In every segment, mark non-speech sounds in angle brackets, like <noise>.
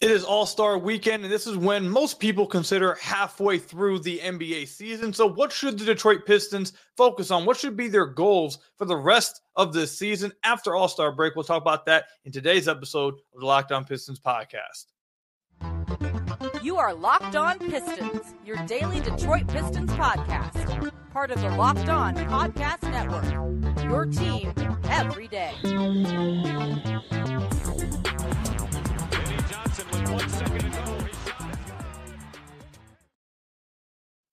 It is All Star weekend, and this is when most people consider halfway through the NBA season. So, what should the Detroit Pistons focus on? What should be their goals for the rest of the season after All Star break? We'll talk about that in today's episode of the Locked On Pistons podcast. You are Locked On Pistons, your daily Detroit Pistons podcast, part of the Locked On Podcast Network. Your team every day.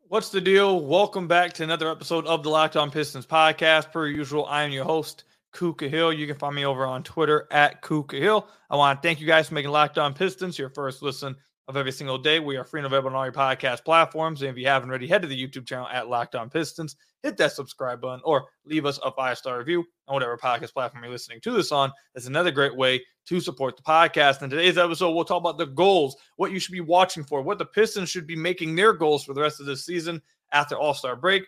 What's the deal? Welcome back to another episode of the Locked On Pistons podcast. Per usual, I am your host, Kuka Hill. You can find me over on Twitter at Kuka Hill. I want to thank you guys for making Locked On Pistons your first listen of every single day. We are free and available on all your podcast platforms. And if you haven't already, head to the YouTube channel at Locked On Pistons, hit that subscribe button, or leave us a five star review on whatever podcast platform you're listening to this on. That's another great way to support the podcast. In today's episode, we'll talk about the goals, what you should be watching for, what the Pistons should be making their goals for the rest of this season after All Star break.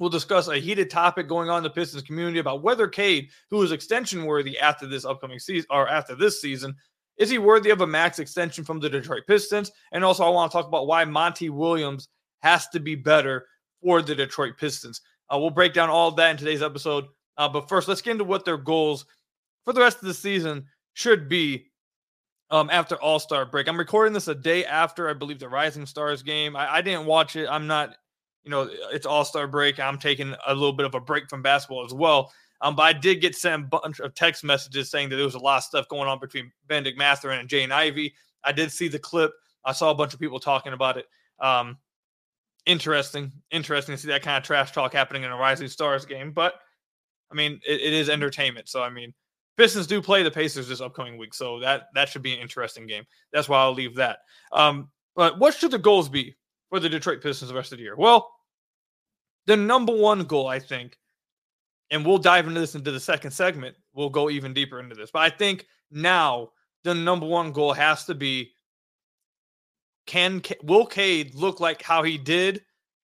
We'll discuss a heated topic going on in the Pistons community about whether Cade, who is extension worthy after this upcoming season or after this season, is he worthy of a max extension from the Detroit Pistons? And also, I want to talk about why Monty Williams has to be better for the Detroit Pistons. Uh, we'll break down all of that in today's episode. Uh, but first, let's get into what their goals for the rest of the season should be um, after All Star break. I'm recording this a day after, I believe, the Rising Stars game. I, I didn't watch it. I'm not, you know, it's All Star break. I'm taking a little bit of a break from basketball as well. Um, but I did get sent a bunch of text messages saying that there was a lot of stuff going on between Bennedict Mathurin and Jaden Ivey. I did see the clip. I saw a bunch of people talking about it. Um, interesting, interesting to see that kind of trash talk happening in a Rising Stars game. But I mean, it, it is entertainment. So I mean, Pistons do play the Pacers this upcoming week, so that that should be an interesting game. That's why I'll leave that. Um, but what should the goals be for the Detroit Pistons the rest of the year? Well, the number one goal, I think, and we'll dive into this into the second segment. We'll go even deeper into this. But I think now the number one goal has to be can will Cade look like how he did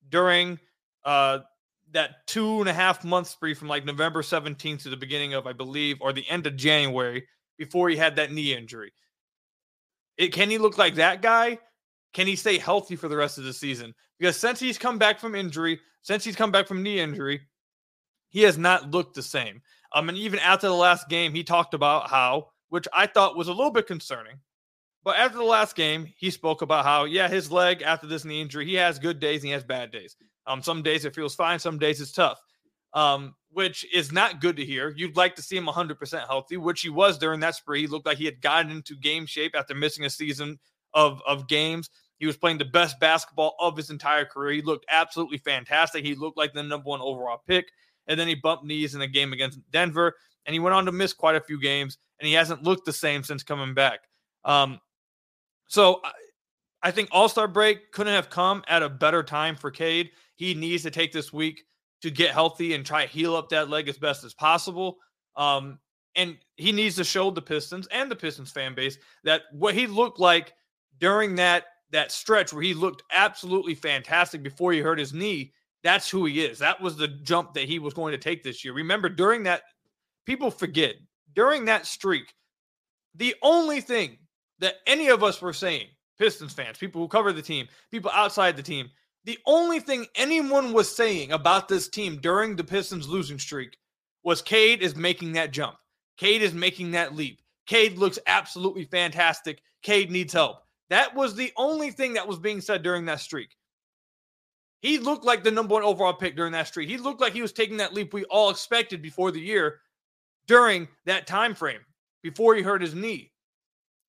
during uh that two and a half month spree from like November 17th to the beginning of, I believe, or the end of January before he had that knee injury. It, can he look like that guy? Can he stay healthy for the rest of the season? Because since he's come back from injury, since he's come back from knee injury, he has not looked the same. Um, and even after the last game, he talked about how, which I thought was a little bit concerning. But after the last game, he spoke about how, yeah, his leg after this knee injury, he has good days and he has bad days. Um, some days it feels fine, some days it's tough, um, which is not good to hear. You'd like to see him 100% healthy, which he was during that spree. He looked like he had gotten into game shape after missing a season of, of games. He was playing the best basketball of his entire career. He looked absolutely fantastic. He looked like the number one overall pick and then he bumped knees in a game against Denver, and he went on to miss quite a few games, and he hasn't looked the same since coming back. Um, so I think All Star break couldn't have come at a better time for Cade. He needs to take this week to get healthy and try to heal up that leg as best as possible. Um, and he needs to show the Pistons and the Pistons fan base that what he looked like during that that stretch where he looked absolutely fantastic before he hurt his knee that's who he is. That was the jump that he was going to take this year. Remember, during that, people forget, during that streak, the only thing that any of us were saying, Pistons fans, people who cover the team, people outside the team, the only thing anyone was saying about this team during the Pistons losing streak was Cade is making that jump. Cade is making that leap. Cade looks absolutely fantastic. Cade needs help. That was the only thing that was being said during that streak. He looked like the number one overall pick during that streak. He looked like he was taking that leap we all expected before the year during that time frame before he hurt his knee.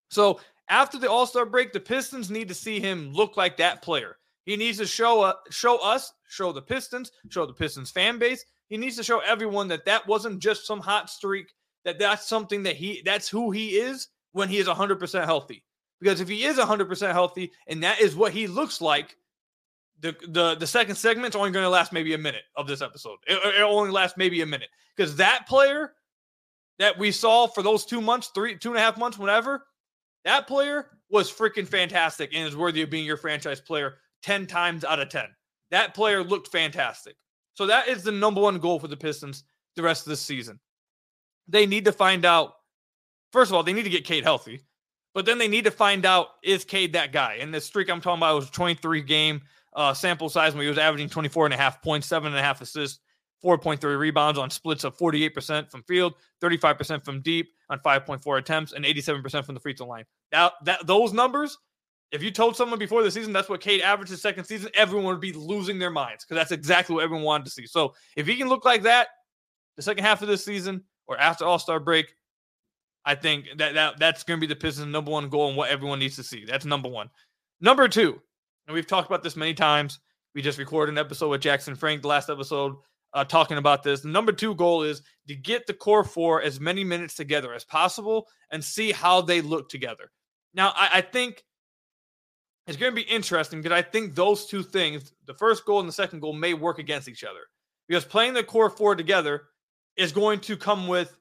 So after the All Star break, the Pistons need to see him look like that player. He needs to show uh, show us, show the Pistons, show the Pistons fan base. He needs to show everyone that that wasn't just some hot streak. That that's something that he that's who he is when he is 100% healthy. Because if he is 100% healthy and that is what he looks like, the the the second segment's only going to last maybe a minute of this episode. It, it only lasts maybe a minute because that player that we saw for those two months, three, two and a half months, whatever, that player was freaking fantastic and is worthy of being your franchise player 10 times out of 10. That player looked fantastic. So that is the number one goal for the Pistons the rest of the season. They need to find out, first of all, they need to get Cade healthy. But then they need to find out is Cade that guy? And the streak I'm talking about was 23 game uh, sample size when he was averaging 24 and a half points, seven and a half assists, 4.3 rebounds on splits of 48% from field, 35% from deep on 5.4 attempts, and 87% from the free throw line. Now, that those numbers, if you told someone before the season that's what Cade averaged his second season, everyone would be losing their minds because that's exactly what everyone wanted to see. So if he can look like that the second half of this season or after All Star break, I think that, that that's going to be the Pistons' number one goal and what everyone needs to see. That's number one. Number two, and we've talked about this many times. We just recorded an episode with Jackson Frank, the last episode, uh, talking about this. The number two goal is to get the core four as many minutes together as possible and see how they look together. Now, I, I think it's going to be interesting because I think those two things, the first goal and the second goal, may work against each other because playing the core four together is going to come with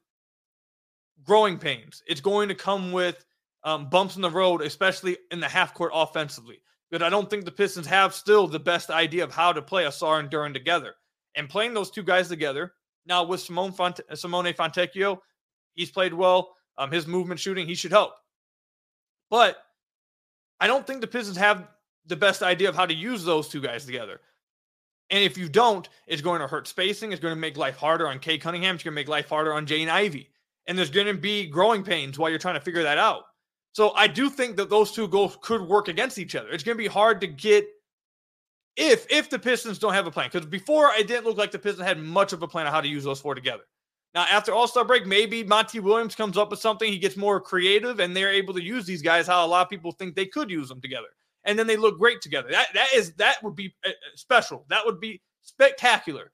growing pains. It's going to come with um, bumps in the road, especially in the half court offensively. But I don't think the Pistons have still the best idea of how to play Ausar and Duren together. And playing those two guys together now with Simone Font- Simone Fontecchio, he's played well. Um, his movement shooting, he should help. But I don't think the Pistons have the best idea of how to use those two guys together. And if you don't, it's going to hurt spacing. It's going to make life harder on Cade Cunningham. It's going to make life harder on Jaden Ivey. and there's going to be growing pains while you're trying to figure that out. So I do think that those two goals could work against each other. It's going to be hard to get if if the Pistons don't have a plan because before it didn't look like the Pistons had much of a plan on how to use those four together. Now after All Star break, maybe Monty Williams comes up with something. He gets more creative, and they're able to use these guys how a lot of people think they could use them together, and then they look great together. That that is that would be uh, uh, special. That would be spectacular.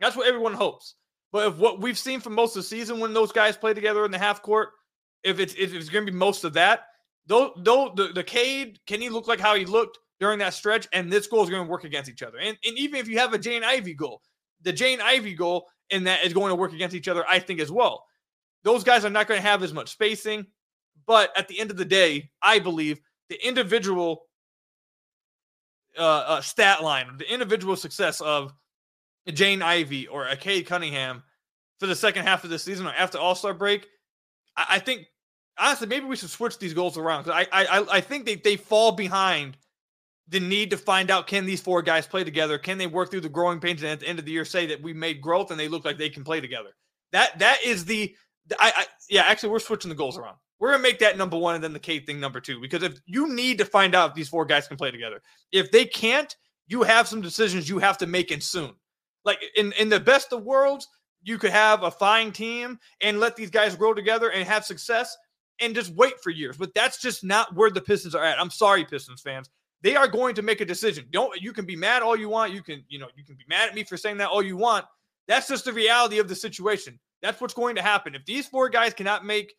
That's what everyone hopes. But if what we've seen for most of the season when those guys play together in the half court, if it's if it's going to be most of that, though, though the the Cade can he look like how he looked during that stretch, and this goal is going to work against each other. And and even if you have a Jaden Ivey goal, the Jaden Ivey goal and that is going to work against each other, I think as well. Those guys are not going to have as much spacing, but at the end of the day, I believe the individual uh, uh, stat line, the individual success of Jaden Ivey or a Cade Cunningham for the second half of the season or after All Star break, I, I, think honestly maybe we should switch these goals around because I, I I think they they fall behind the need to find out can these four guys play together? Can they work through the growing pains and at the end of the year say that we made growth and they look like they can play together? That that is the I, I yeah actually we're switching the goals around. We're gonna make that number one and then the Cade thing number two because if you need to find out if these four guys can play together, if they can't, you have some decisions you have to make in soon. Like in in the best of worlds, you could have a fine team and let these guys grow together and have success and just wait for years. But that's just not where the Pistons are at. I'm sorry, Pistons fans. They are going to make a decision. Don't you can be mad all you want. You can, you know, you can be mad at me for saying that all you want. That's just the reality of the situation. That's what's going to happen. If these four guys cannot make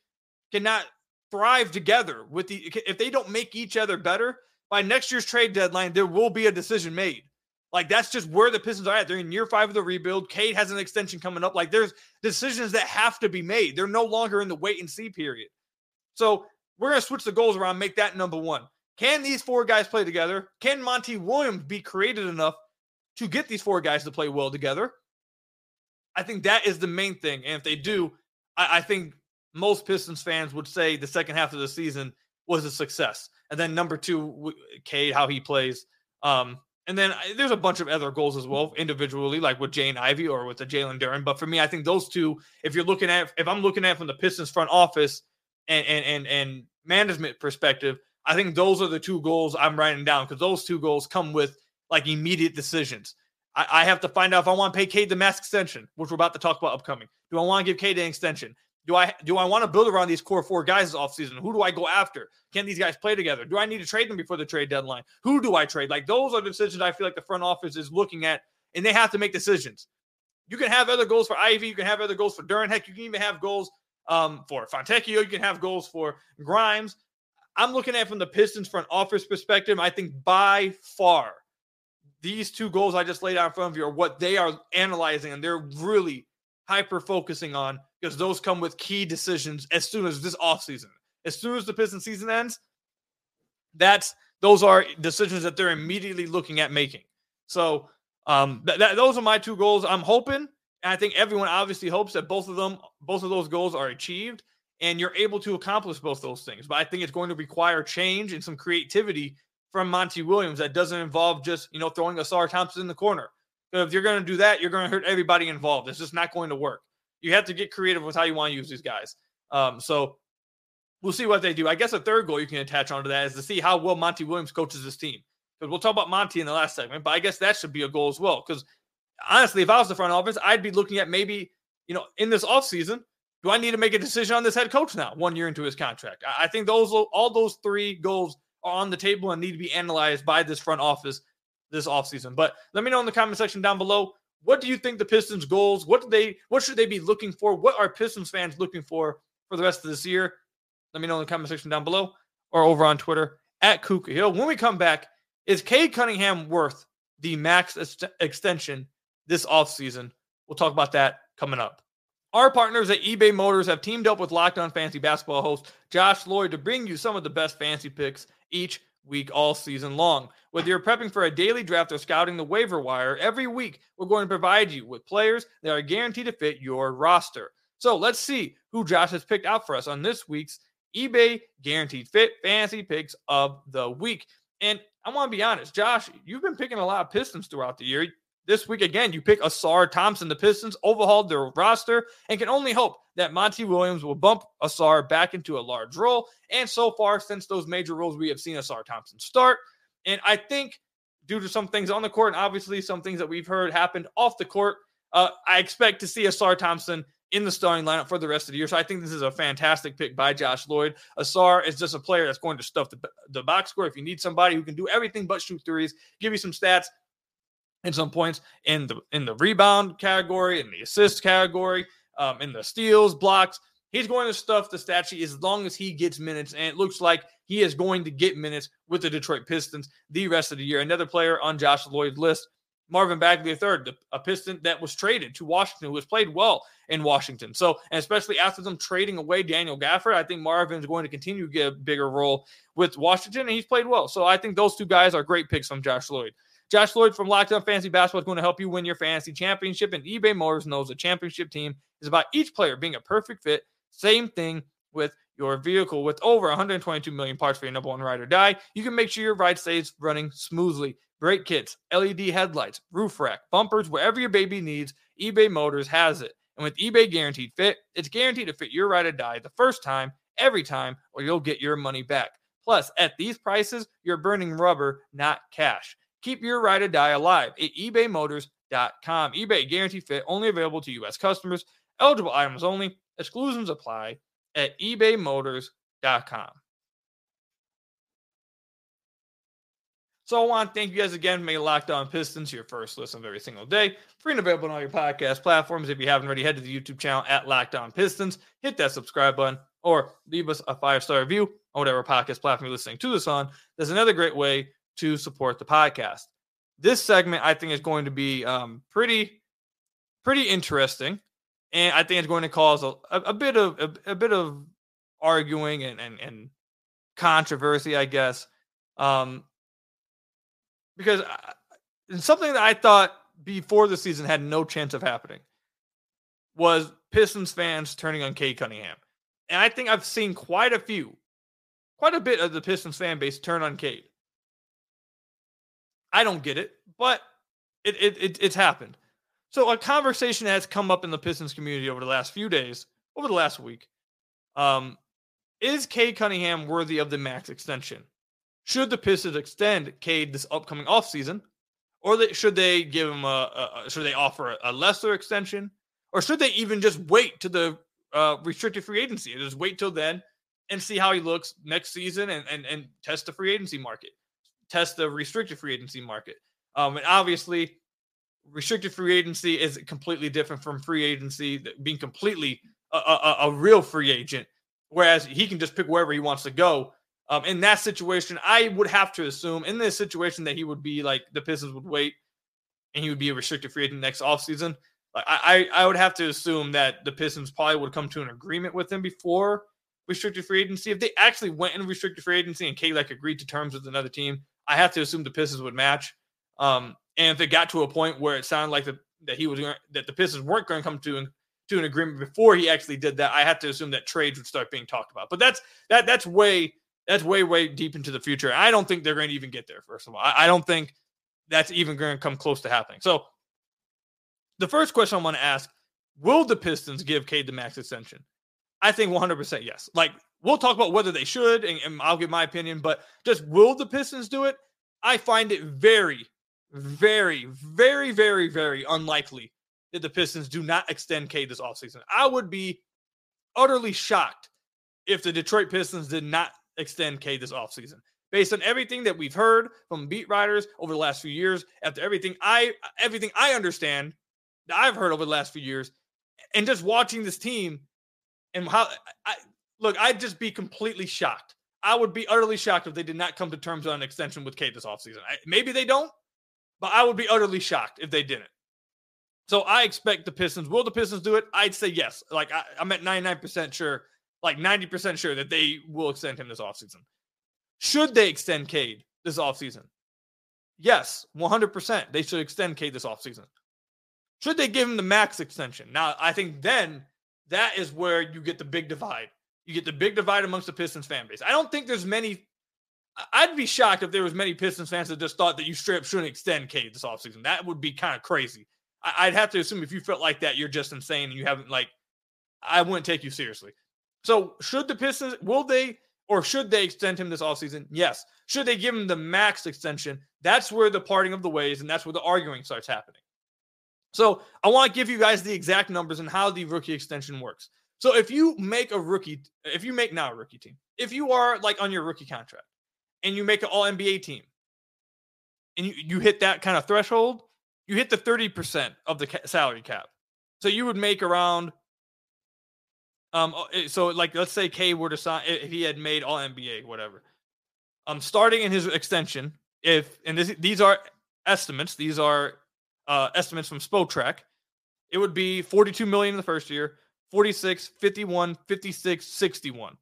cannot thrive together with the if they don't make each other better by next year's trade deadline, there will be a decision made. Like that's just where the Pistons are at. They're in year five of the rebuild. Cade has an extension coming up. Like there's decisions that have to be made. They're no longer in the wait and see period. So we're gonna switch the goals around, make that number one. Can these four guys play together? Can Monty Williams be creative enough to get these four guys to play well together? I think that is the main thing. And if they do, I, I think most Pistons fans would say the second half of the season was a success. And then number two, Cade, how he plays. Um, and then there's a bunch of other goals as well individually, like with Jaden Ivey or with the Jalen Duren. But for me, I think those two, if you're looking at, if I'm looking at from the Pistons front office and and and, and management perspective, I think those are the two goals I'm writing down because those two goals come with like immediate decisions. I, I, have to find out if I want to pay Cade the max extension, which we're about to talk about upcoming. Do I want to give Cade an extension? Do I do I want to build around these core four guys off season? Who do I go after? Can these guys play together? Do I need to trade them before the trade deadline? Who do I trade? Like those are decisions I feel like the front office is looking at, and they have to make decisions. You can have other goals for Ivey. You can have other goals for Duren. Heck, you can even have goals um, for Fontecchio. You can have goals for Grimes. I'm looking at from the Pistons front office perspective. I think by far these two goals I just laid out in front of you are what they are analyzing, and they're really hyper focusing on because those come with key decisions as soon as this offseason. As soon as the Pistons season ends, that's those are decisions that they're immediately looking at making. So um, th- th- those are my two goals. I'm hoping, and I think everyone obviously hopes that both of them, both of those goals are achieved. And you're able to accomplish both those things. But I think it's going to require change and some creativity from Monty Williams that doesn't involve just, you know, throwing a Ausar Thompson in the corner. If you're going to do that, you're going to hurt everybody involved. It's just not going to work. You have to get creative with how you want to use these guys. Um, so we'll see what they do. I guess a third goal you can attach onto that is to see how well Monty Williams coaches his team. Because we'll talk about Monty in the last segment, but I guess that should be a goal as well. Because honestly, if I was the front office, I'd be looking at maybe, you know, in this offseason, do I need to make a decision on this head coach now, one year into his contract? I think those all those three goals are on the table and need to be analyzed by this front office this offseason. But let me know in the comment section down below. What do you think the Pistons' goals? What do they what should they be looking for? What are Pistons fans looking for for the rest of this year? Let me know in the comment section down below or over on Twitter at Kuka Hill. When we come back, is Cade Cunningham worth the max ex- extension this offseason? We'll talk about that coming up. Our partners at eBay Motors have teamed up with Locked On Fantasy Basketball host Josh Lloyd to bring you some of the best fantasy picks each week all season long. Whether you're prepping for a daily draft or scouting the waiver wire, every week we're going to provide you with players that are guaranteed to fit your roster. So let's see who Josh has picked out for us on this week's eBay Guaranteed Fit Fantasy Picks of the Week. And I want to be honest, Josh, you've been picking a lot of Pistons throughout the year. This week, again, you pick Ausar Thompson. The Pistons overhauled their roster and can only hope that Monty Williams will bump Ausar back into a large role. And so far, since those major roles, we have seen Ausar Thompson start. And I think due to some things on the court and obviously some things that we've heard happened off the court, uh, I expect to see Ausar Thompson in the starting lineup for the rest of the year. So I think this is a fantastic pick by Josh Lloyd. Ausar is just a player that's going to stuff the, the box score. If you need somebody who can do everything but shoot threes, give you some stats, and some points in the in the rebound category, in the assist category, um, in the steals, blocks. He's going to stuff the stat sheet as long as he gets minutes, and it looks like he is going to get minutes with the Detroit Pistons the rest of the year. Another player on Josh Lloyd's list, Marvin Bagley III, a Piston that was traded to Washington, who has played well in Washington. So, and especially after them trading away Daniel Gafford, I think Marvin is going to continue to get a bigger role with Washington, and he's played well. So, I think those two guys are great picks from Josh Lloyd. Josh Lloyd from Locked On Fantasy Basketball is going to help you win your fantasy championship. And eBay Motors knows a championship team is about each player being a perfect fit. Same thing with your vehicle. With over 122 million parts for your number one ride or die, you can make sure your ride stays running smoothly. Brake kits, LED headlights, roof rack, bumpers, wherever your baby needs, eBay Motors has it. And with eBay Guaranteed Fit, it's guaranteed to fit your ride or die the first time, every time, or you'll get your money back. Plus, at these prices, you're burning rubber, not cash. Keep your ride or die alive at ebaymotors.com. eBay guaranteed fit only available to U.S. customers. Eligible items only. Exclusions apply at ebaymotors.com. So I want to thank you guys again. Make Locked On Pistons your first listen of every single day. Free and available on all your podcast platforms. If you haven't already, head to the YouTube channel at Locked On Pistons. Hit that subscribe button or leave us a five star review on whatever podcast platform you're listening to this on. There's another great way to support the podcast. This segment, I think, is going to be um, pretty, pretty interesting, and I think it's going to cause a, a, a bit of a, a, bit of arguing and and, and controversy, I guess, um, because I, something that I thought before the season had no chance of happening was Pistons fans turning on Cade Cunningham, and I think I've seen quite a few, quite a bit of the Pistons fan base turn on Cade. I don't get it, but it, it, it it's happened. So a conversation has come up in the Pistons community over the last few days, over the last week. Um, is Cade Cunningham worthy of the max extension? Should the Pistons extend Cade this upcoming offseason? Or they, should they give him a, a should they offer a, lesser extension? Or should they even just wait to the uh, restricted free agency just wait till then and see how he looks next season and, and, and test the free agency market? Test the restricted free agency market. Um, and obviously, restricted free agency is completely different from free agency being completely a, a, a real free agent, whereas he can just pick wherever he wants to go. Um, in that situation, I would have to assume in this situation that he would be like the Pistons would wait and he would be a restricted free agent next offseason. Like I, I would have to assume that the Pistons probably would come to an agreement with him before restricted free agency. If they actually went in restricted free agency and Cade like agreed to terms with another team, I have to assume the Pistons would match. Um, and if it got to a point where it sounded like the, that he was going, that the Pistons weren't going to come to to an agreement before he actually did that, I have to assume that trades would start being talked about. But that's that that's way that's way way deep into the future. I don't think they're going to even get there. First of all, I, I don't think that's even going to come close to happening. So the first question I want to ask: Will the Pistons give Cade the max extension? I think 100% yes. Like we'll talk about whether they should, and, and I'll give my opinion. But just will the Pistons do it? I find it very, very, very, very, very unlikely that the Pistons do not extend Cade this offseason. I would be utterly shocked if the Detroit Pistons did not extend Cade this offseason. Based on everything that we've heard from beat writers over the last few years, after everything I everything I understand that I've heard over the last few years, and just watching this team and how I look, I'd just be completely shocked. I would be utterly shocked if they did not come to terms on an extension with Cade this offseason. I, maybe they don't, but I would be utterly shocked if they didn't. So I expect the Pistons. Will the Pistons do it? I'd say yes. Like I, I'm at 99% sure, like 90% sure that they will extend him this offseason. Should they extend Cade this offseason? Yes, 100%. They should extend Cade this offseason. Should they give him the max extension? Now, I think then that is where you get the big divide. You get the big divide amongst the Pistons fan base. I don't think there's many. I'd be shocked if there was many Pistons fans that just thought that you straight up shouldn't extend Cade this offseason. That would be kind of crazy. I'd have to assume if you felt like that, you're just insane and you haven't like. I wouldn't take you seriously. So should the Pistons will they or should they extend him this offseason? Yes. Should they give him the max extension? That's where the parting of the ways and that's where the arguing starts happening. So I want to give you guys the exact numbers and how the rookie extension works. So if you make a rookie, if you make now a rookie team, if you are like on your rookie contract and you make an all NBA team and you, you hit that kind of threshold, you hit the 30% of the salary cap. So you would make around um so like let's say Cade were to sign if he had made all NBA whatever. Um starting in his extension if and this, these are estimates, these are uh estimates from Spotrac. It would be 42 million in the first year, 46, 51, 56, 61.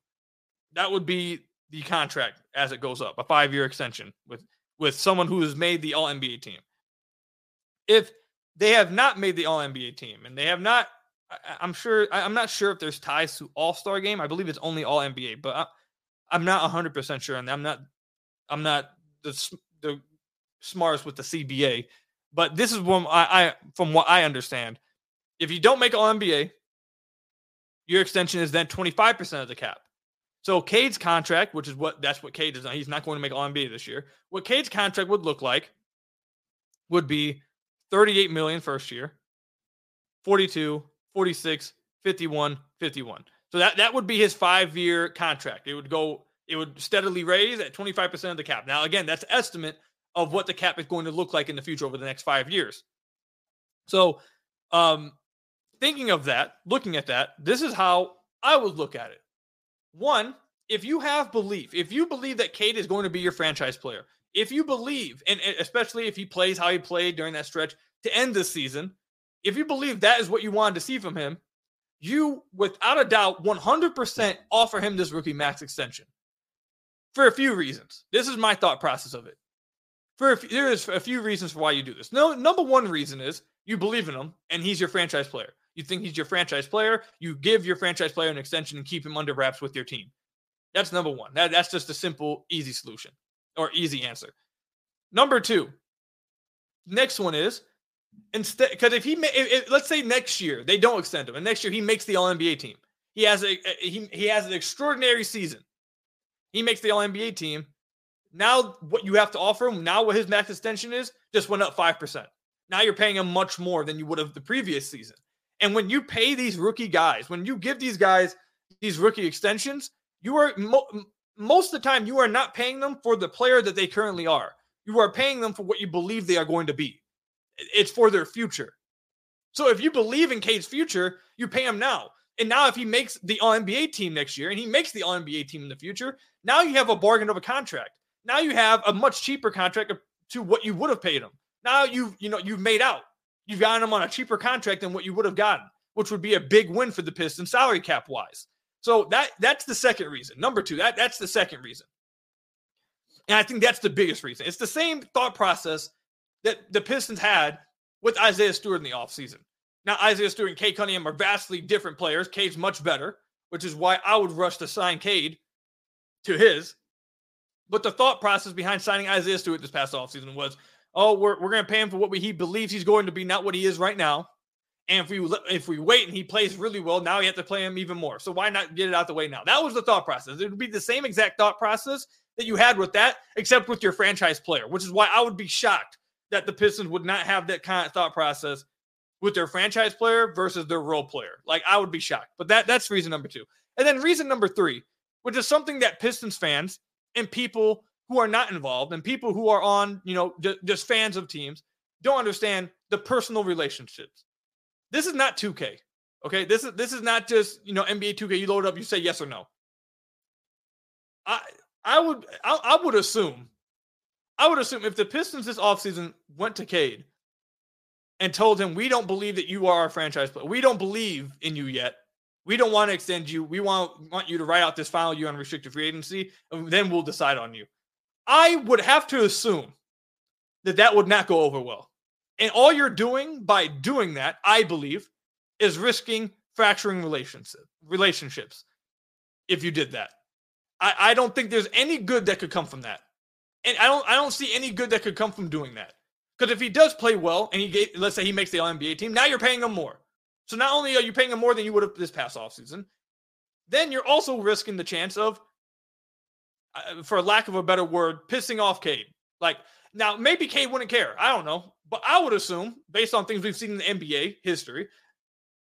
That would be the contract as it goes up, a 5-year extension with with someone who has made the all NBA team if they have not made the All NBA team and they have not, I, am sure, I'm not sure if there's ties to All Star game. I believe it's only All NBA, but I, am not 100 percent sure, and I'm not, I'm not the the smartest with the CBA. But this is one I, I from what I understand, if you don't make All NBA, your extension is then 25 percent of the cap. So Cade's contract, which is what that's what Cade is, he's not going to make All NBA this year. What Cade's contract would look like would be 38 million first year, 42, 46, 51, 51. So that, that would be his five year contract. It would go, it would steadily raise at 25% of the cap. Now, again, that's estimate of what the cap is going to look like in the future over the next five years. So, um, thinking of that, looking at that, this is how I would look at it. One, if you have belief, if you believe that Cade is going to be your franchise player, if you believe, and especially if he plays how he played during that stretch to end this season, if you believe that is what you wanted to see from him, you, without a doubt, 100% offer him this rookie max extension for a few reasons. This is my thought process of it. For few, there is a few reasons for why you do this. No, number one reason is you believe in him and he's your franchise player. You think he's your franchise player. You give your franchise player an extension and keep him under wraps with your team. That's number one. That, that's just a simple, easy solution or easy answer. Number two, next one is instead because if he if, if, let's say next year they don't extend him and next year he makes the All NBA team, he has a, he he has an extraordinary season. He makes the All NBA team. Now what you have to offer him now what his max extension is just went up five percent. Now you're paying him much more than you would have the previous season. And when you pay these rookie guys, when you give these guys these rookie extensions, you are mo- most of the time you are not paying them for the player that they currently are. You are paying them for what you believe they are going to be. It's for their future. So if you believe in Cade's future, you pay him now. And now if he makes the All NBA team next year and he makes the All NBA team in the future, now you have a bargain of a contract. Now you have a much cheaper contract to what you would have paid him. Now you've you know you've made out. You've gotten him on a cheaper contract than what you would have gotten, which would be a big win for the Pistons salary cap wise. So that that's the second reason. Number two, that that's the second reason. And I think that's the biggest reason. It's the same thought process that the Pistons had with Isaiah Stewart in the offseason. Now, Isaiah Stewart and Cade Cunningham are vastly different players. Cade's much better, which is why I would rush to sign Cade to his. But the thought process behind signing Isaiah Stewart this past offseason was, oh, we're, we're going to pay him for what we, he believes he's going to be, not what he is right now. And if we if we wait and he plays really well, now we have to play him even more. So why not get it out the way now? That was the thought process. It would be the same exact thought process that you had with that, except with your franchise player, which is why I would be shocked that the Pistons would not have that kind of thought process with their franchise player versus their role player. Like I would be shocked. But that that's reason number 2. And then reason number 3, which is something that Pistons fans and people who are not involved and people who are on, you know, just fans of teams don't understand the personal relationships this is not 2K. Okay, this is this is not just you know NBA 2K. You load up, you say yes or no. I I would I, I would assume I would assume if the Pistons this offseason went to Cade and told him we don't believe that you are our franchise player, we don't believe in you yet. We don't want to extend you. We want want you to write out this final year on restricted free agency, and then we'll decide on you. I would have to assume that that would not go over well. And all you're doing by doing that, I believe, is risking fracturing relationship, relationships if you did that. I, I don't think there's any good that could come from that. And I don't I don't see any good that could come from doing that. Because if he does play well and he gave, let's say he makes the All NBA team, now you're paying him more. So not only are you paying him more than you would have this past offseason, then you're also risking the chance of, Uh, for lack of a better word, pissing off Cade. Like now, maybe Cade wouldn't care. I don't know. But I would assume, based on things we've seen in the NBA history,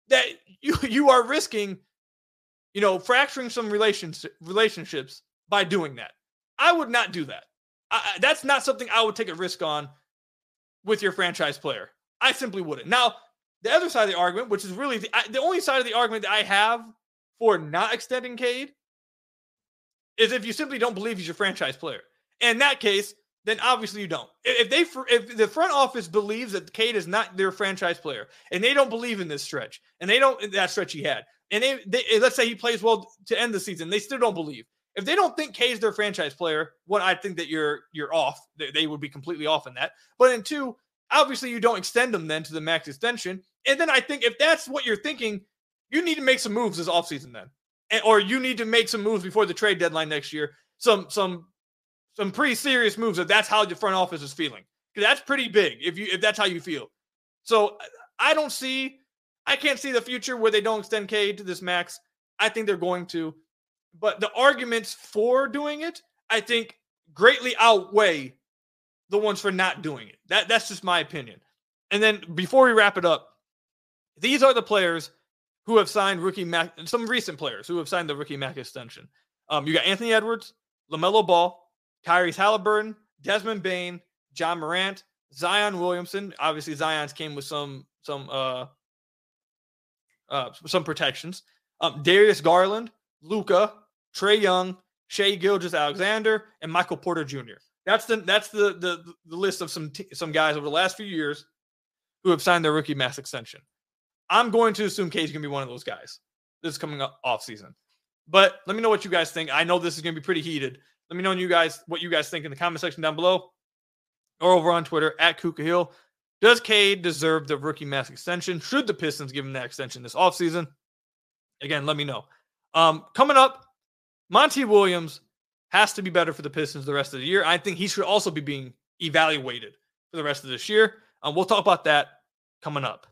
that <laughs> you you are risking, you know, fracturing some relations relationships by doing that. I would not do that. I, that's not something I would take a risk on with your franchise player. I simply wouldn't. Now, the other side of the argument, which is really the, the only side of the argument that I have for not extending Cade, is if you simply don't believe he's your franchise player. In that case, then obviously you don't. If they if the front office believes that Cade is not their franchise player and they don't believe in this stretch and they don't that stretch he had and they, they let's say he plays well to end the season, they still don't believe. If they don't think Cade's their franchise player, one I think that you're you're off. They, they would be completely off in that. But in two, obviously you don't extend them then to the max extension. And then I think if that's what you're thinking, you need to make some moves this offseason then. Or you need to make some moves before the trade deadline next year. Some some some pretty serious moves if that's how the front office is feeling. That's pretty big if you if that's how you feel. So I don't see, I can't see the future where they don't extend Cade to this max. I think they're going to, but the arguments for doing it, I think, greatly outweigh the ones for not doing it. That that's just my opinion. And then before we wrap it up, these are the players who have signed rookie max. Some recent players who have signed the rookie max extension. Um, you got Anthony Edwards, LaMelo Ball, Tyrese Halliburton, Desmond Bane, Ja Morant, Zion Williamson. Obviously, Zion's came with some some uh, uh some protections. Um, Darius Garland, Luka, Trae Young, Shai Gilgeous-Alexander, and Michael Porter Jr. That's the that's the the, the list of some t- some guys over the last few years who have signed their rookie mass extension. I'm going to assume Cade's going to be one of those guys. This is coming up off season. But let me know what you guys think. I know this is going to be pretty heated. Let me know you guys what you guys think in the comment section down below or over on Twitter at Kuka Hill. Does Cade deserve the rookie max extension? Should the Pistons give him that extension this offseason? Again, let me know. Um, coming up, Monty Williams has to be better for the Pistons the rest of the year. I think he should also be being evaluated for the rest of this year. Um, we'll talk about that coming up.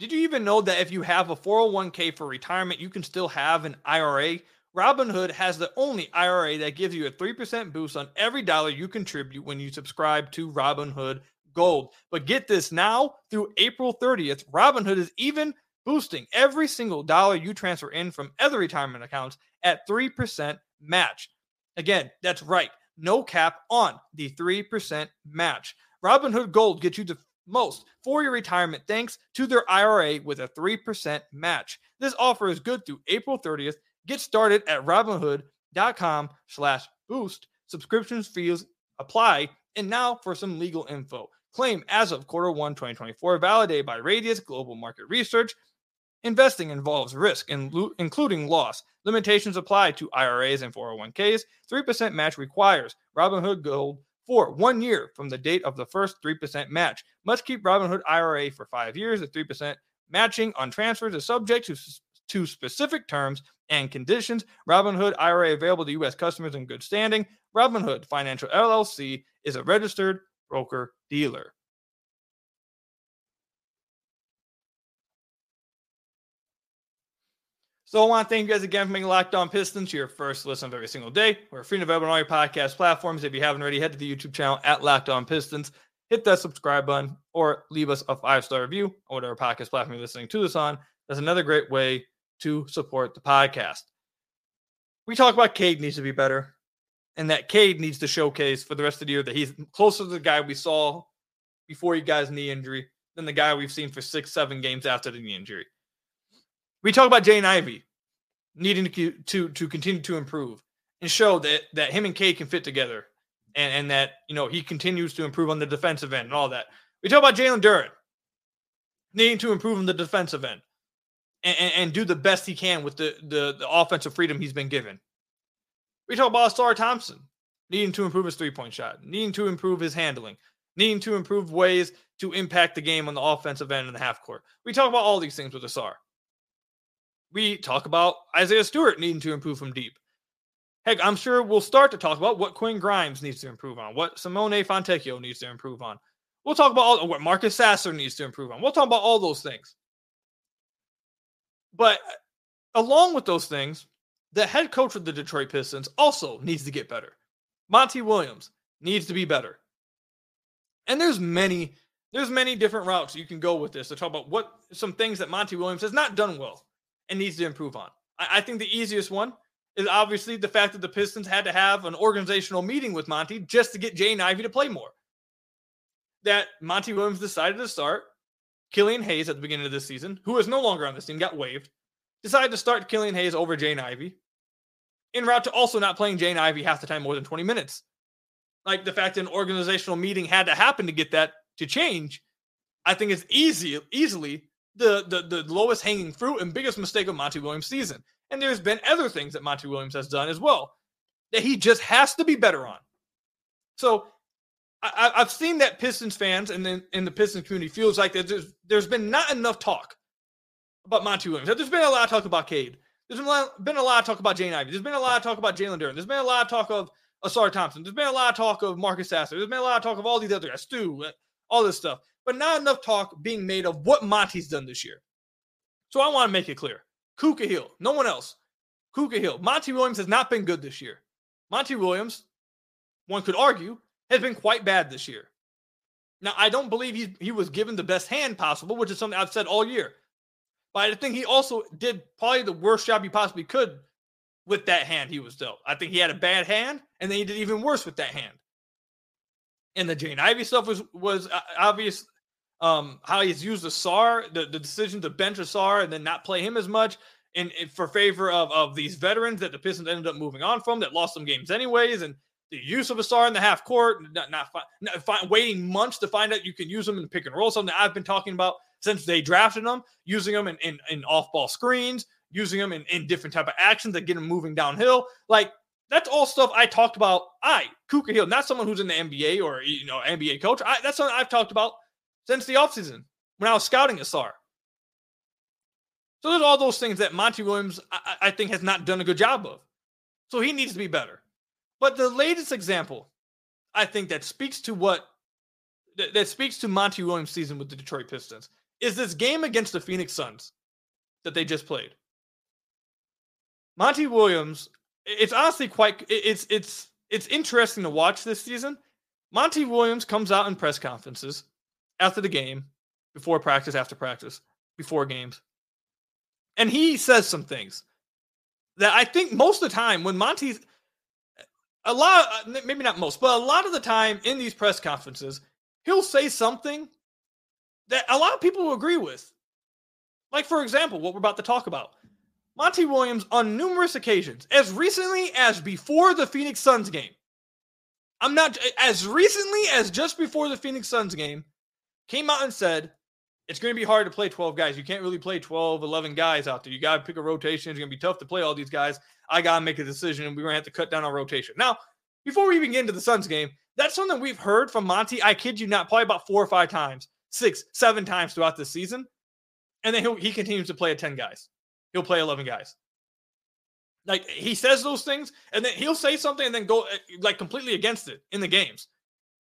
Did you even know that if you have a 401k for retirement, you can still have an IRA Robinhood has the only IRA that gives you a 3% boost on every dollar you contribute when you subscribe to Robinhood Gold. But get this now through April 30th, Robinhood is even boosting every single dollar you transfer in from other retirement accounts at 3% match. Again, that's right. No cap on the 3% match. Robinhood Gold gets you the most for your retirement thanks to their IRA with a 3% match. This offer is good through April 30th Get started at robinhood.com slash boost. Subscriptions fees apply. And now for some legal info. Claim as of quarter one 2024, validated by Radius Global Market Research. Investing involves risk, including loss. Limitations apply to IRAs and 401ks. 3% match requires Robinhood Gold for one year from the date of the first 3% match. Must keep Robinhood IRA for five years at 3% matching on transfers is subject to, to specific terms and conditions. Robinhood IRA available to U.S. customers in good standing. Robinhood Financial LLC is a registered broker dealer. So I want to thank you guys again for making Locked On Pistons your first listen of every single day. We're free and available on all your podcast platforms. If you haven't already, head to the YouTube channel at Locked On Pistons. Hit that subscribe button or leave us a five star review on whatever podcast platform you're listening to this on. That's another great way to support the podcast. We talk about Cade needs to be better, and that Cade needs to showcase for the rest of the year that he's closer to the guy we saw before he got his knee injury than the guy we've seen for six, seven games after the knee injury. We talk about Jaden Ivey needing to, to to continue to improve and show that that him and Cade can fit together, and and that you know he continues to improve on the defensive end and all that. We talk about Jalen Duren needing to improve on the defensive end and, and, and, do the best he can with the, the the offensive freedom he's been given. We talk about Ausar Thompson needing to improve his three point shot, needing to improve his handling, needing to improve ways to impact the game on the offensive end and the half court. We talk about all these things with Ausar we talk about Isaiah Stewart needing to improve from deep. Heck, I'm sure we'll start to talk about what Quinn Grimes needs to improve on, what Simone Fontecchio needs to improve on. We'll talk about all, what Marcus Sasser needs to improve on. We'll talk about all those things. But uh, along with those things, the head coach of the Detroit Pistons also needs to get better. Monty Williams needs to be better. And there's many, there's many different routes you can go with this to talk about what some things that Monty Williams has not done well and needs to improve on. I, I think the easiest one is obviously the fact that the Pistons had to have an organizational meeting with Monty just to get Jaden Ivey to play more. That Monty Williams decided to start Killian Hayes at the beginning of this season, who is no longer on this team, got waived, decided to start Killian Hayes over Jaden Ivey. In route to also not playing Jaden Ivey half the time more than 20 minutes. Like the fact that an organizational meeting had to happen to get that to change, I think is easy, easily the, the, the lowest hanging fruit and biggest mistake of Monty Williams' season. And there's been other things that Monty Williams has done as well that he just has to be better on. So I, have seen that Pistons fans and then in the Pistons community feels like there's, there's been not enough talk about Monty Williams. There's been a lot of talk about Cade. There's been a lot, been a lot of talk about Jaden Ivey. There's been a lot of talk about Jalen Duren. There's been a lot of talk of Ausar Thompson. There's been a lot of talk of Marcus Sasser. There's been a lot of talk of all these other guys, Stu, uh, all this stuff but not enough talk being made of what Monty's done this year. So I want to make it clear. Kuka Hill, no one else. Kuka Hill. Monty Williams has not been good this year. Monty Williams, one could argue, has been quite bad this year. Now, I don't believe he, he was given the best hand possible, which is something I've said all year. But I think he also did probably the worst job he possibly could with that hand he was dealt. I think he had a bad hand, and then he did even worse with that hand. And the Jaden Ivey stuff was was uh, obvious um, how he's used Ausar, the, the decision to bench Ausar and then not play him as much in, in, for favor of, of these veterans that the Pistons ended up moving on from that lost some games anyways, and the use of Ausar in the half court, not, not, not find, waiting months to find out you can use them in pick and roll, something I've been talking about since they drafted them, using them in, in, in off ball screens, using them in, in different type of actions that get them moving downhill. Like that's all stuff I talked about. I, Kuka Hill, not someone who's in the NBA or you know NBA coach. I, that's something I've talked about since the offseason when I was scouting Ausar. So there's all those things that Monty Williams, I, I, think, has not done a good job of. So he needs to be better. But the latest example, I think, that speaks to what that, that speaks to Monty Williams' season with the Detroit Pistons is this game against the Phoenix Suns that they just played. Monty Williams, it's honestly quite it's it's it's interesting to watch this season. Monty Williams comes out in press conferences after the game, before practice, after practice, before games. And he says some things that I think most of the time when Monty's a lot, uh, maybe not most, but a lot of the time in these press conferences, he'll say something that a lot of people will agree with. Like, for example, what we're about to talk about. Monty Williams, on numerous occasions, as recently as before the Phoenix Suns game, I'm not as recently as just before the Phoenix Suns game, came out and said it's going to be hard to play 12 guys. You can't really play 12, 11 guys out there. You got to pick a rotation. It's going to be tough to play all these guys. I got to make a decision, and we're going to have to cut down our rotation. Now, before we even get into the Suns game, that's something we've heard from Monty. I kid you not, probably about four or five times, six, seven times throughout the season. and then he continues to play at 10 guys. He'll play 11 guys. Like he says those things, and then he'll say something and then go eh, like completely against it in the games.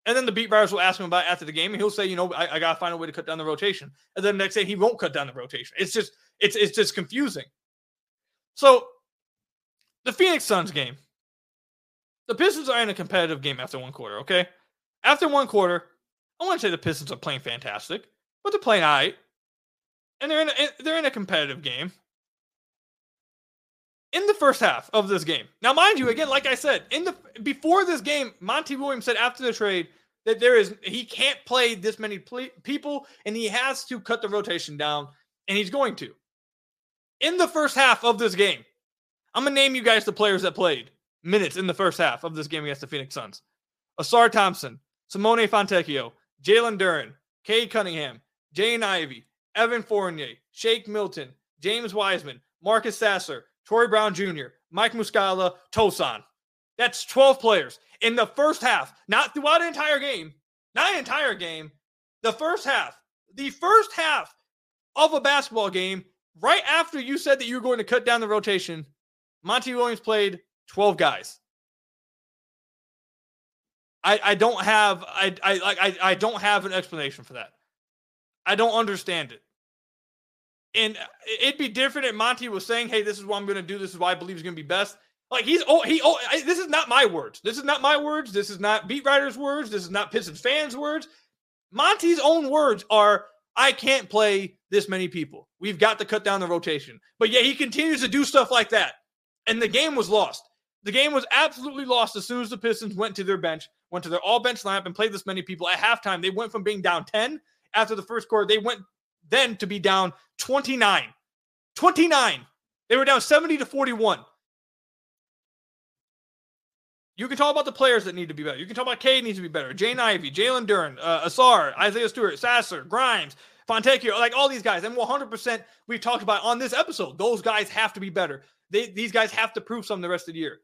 And then the beat writers will ask him about after the game, and he'll say, you know, I, I gotta find a way to cut down the rotation. And then the next day he won't cut down the rotation. It's just it's it's just confusing. So the Phoenix Suns game, the Pistons are in a competitive game after one quarter. Okay, after one quarter, I want to say the Pistons are playing fantastic, but they're playing all right, and they're in a, they're in a competitive game in the first half of this game. Now, mind you, again, like I said, in the before this game, Monty Williams said after the trade that there is he can't play this many people and he has to cut the rotation down, and he's going to. In the first half of this game, I'm gonna name you guys the players that played minutes in the first half of this game against the Phoenix Suns: Ausar Thompson, Simone Fontecchio, Jalen Duren, Cade Cunningham, Jaden Ivey, Evan Fournier, Shake Milton, James Wiseman, Marcus Sasser, Troy Brown Jr., Mike Muscala, Tosan. That's 12 players in the first half, not throughout an entire game, not entire game. The first half, the first half of a basketball game, right after you said that you were going to cut down the rotation, Monty Williams played 12 guys. I, I don't have I, I I I don't have an explanation for that. I don't understand it. And uh, it'd be different if Monty was saying, "Hey, this is what I'm going to do. This is why I believe is going to be best." Like he's oh he oh this is not my words. This is not my words. This is not beat writers' words. This is not Pistons fans' words. Monty's own words are, "I can't play this many people. We've got to cut down the rotation." But yeah, he continues to do stuff like that, and the game was lost. The game was absolutely lost as soon as the Pistons went to their bench, went to their all bench lineup, and played this many people at halftime. They went from being down ten after the first quarter. They went then to be down 29. 29. They were down 70 to 41. You can talk about the players that need to be better. You can talk about Cade needs to be better. Jane Ivey, Jalen Duren, uh, Ausar, Isaiah Stewart, Sasser, Grimes, Fontecchio, like all these guys. And 100% we've talked about on this episode. Those guys have to be better. They, these guys have to prove something the rest of the year.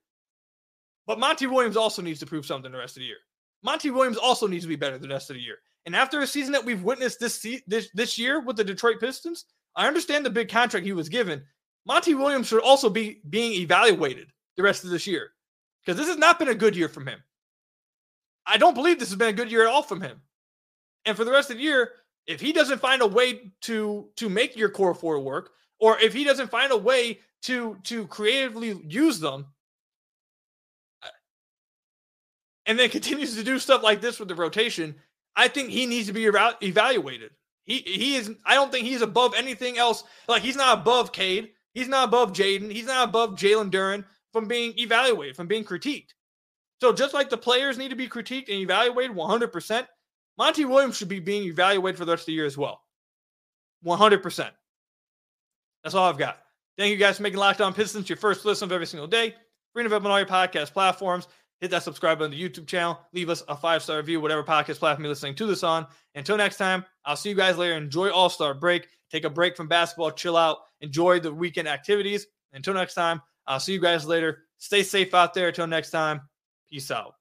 But Monty Williams also needs to prove something the rest of the year. Monty Williams also needs to be better the rest of the year. And after a season that we've witnessed this this this year with the Detroit Pistons, I understand the big contract he was given. Monty Williams should also be being evaluated the rest of this year because this has not been a good year from him. I don't believe this has been a good year at all from him. And for the rest of the year, if he doesn't find a way to to make your core four work, or if he doesn't find a way to to creatively use them, uh, and then <laughs> continues to do stuff like this with the rotation, I think he needs to be evaluated. He he is. I don't think he's above anything else. Like he's not above Cade. He's not above Jaden. He's not above Jalen Duren from being evaluated, from being critiqued. So just like the players need to be critiqued and evaluated 100%, Monty Williams should be being evaluated for the rest of the year as well. 100%. That's all I've got. Thank you guys for making Locked On Pistons your first listen of every single day. Free available on all your podcast platforms hit that subscribe button to the YouTube channel. Leave us a five star review, whatever podcast platform you're listening to this on. Until next time, I'll see you guys later. Enjoy All Star break. Take a break from basketball, chill out, enjoy the weekend activities. Until next time, I'll see you guys later. Stay safe out there. Until next time, peace out.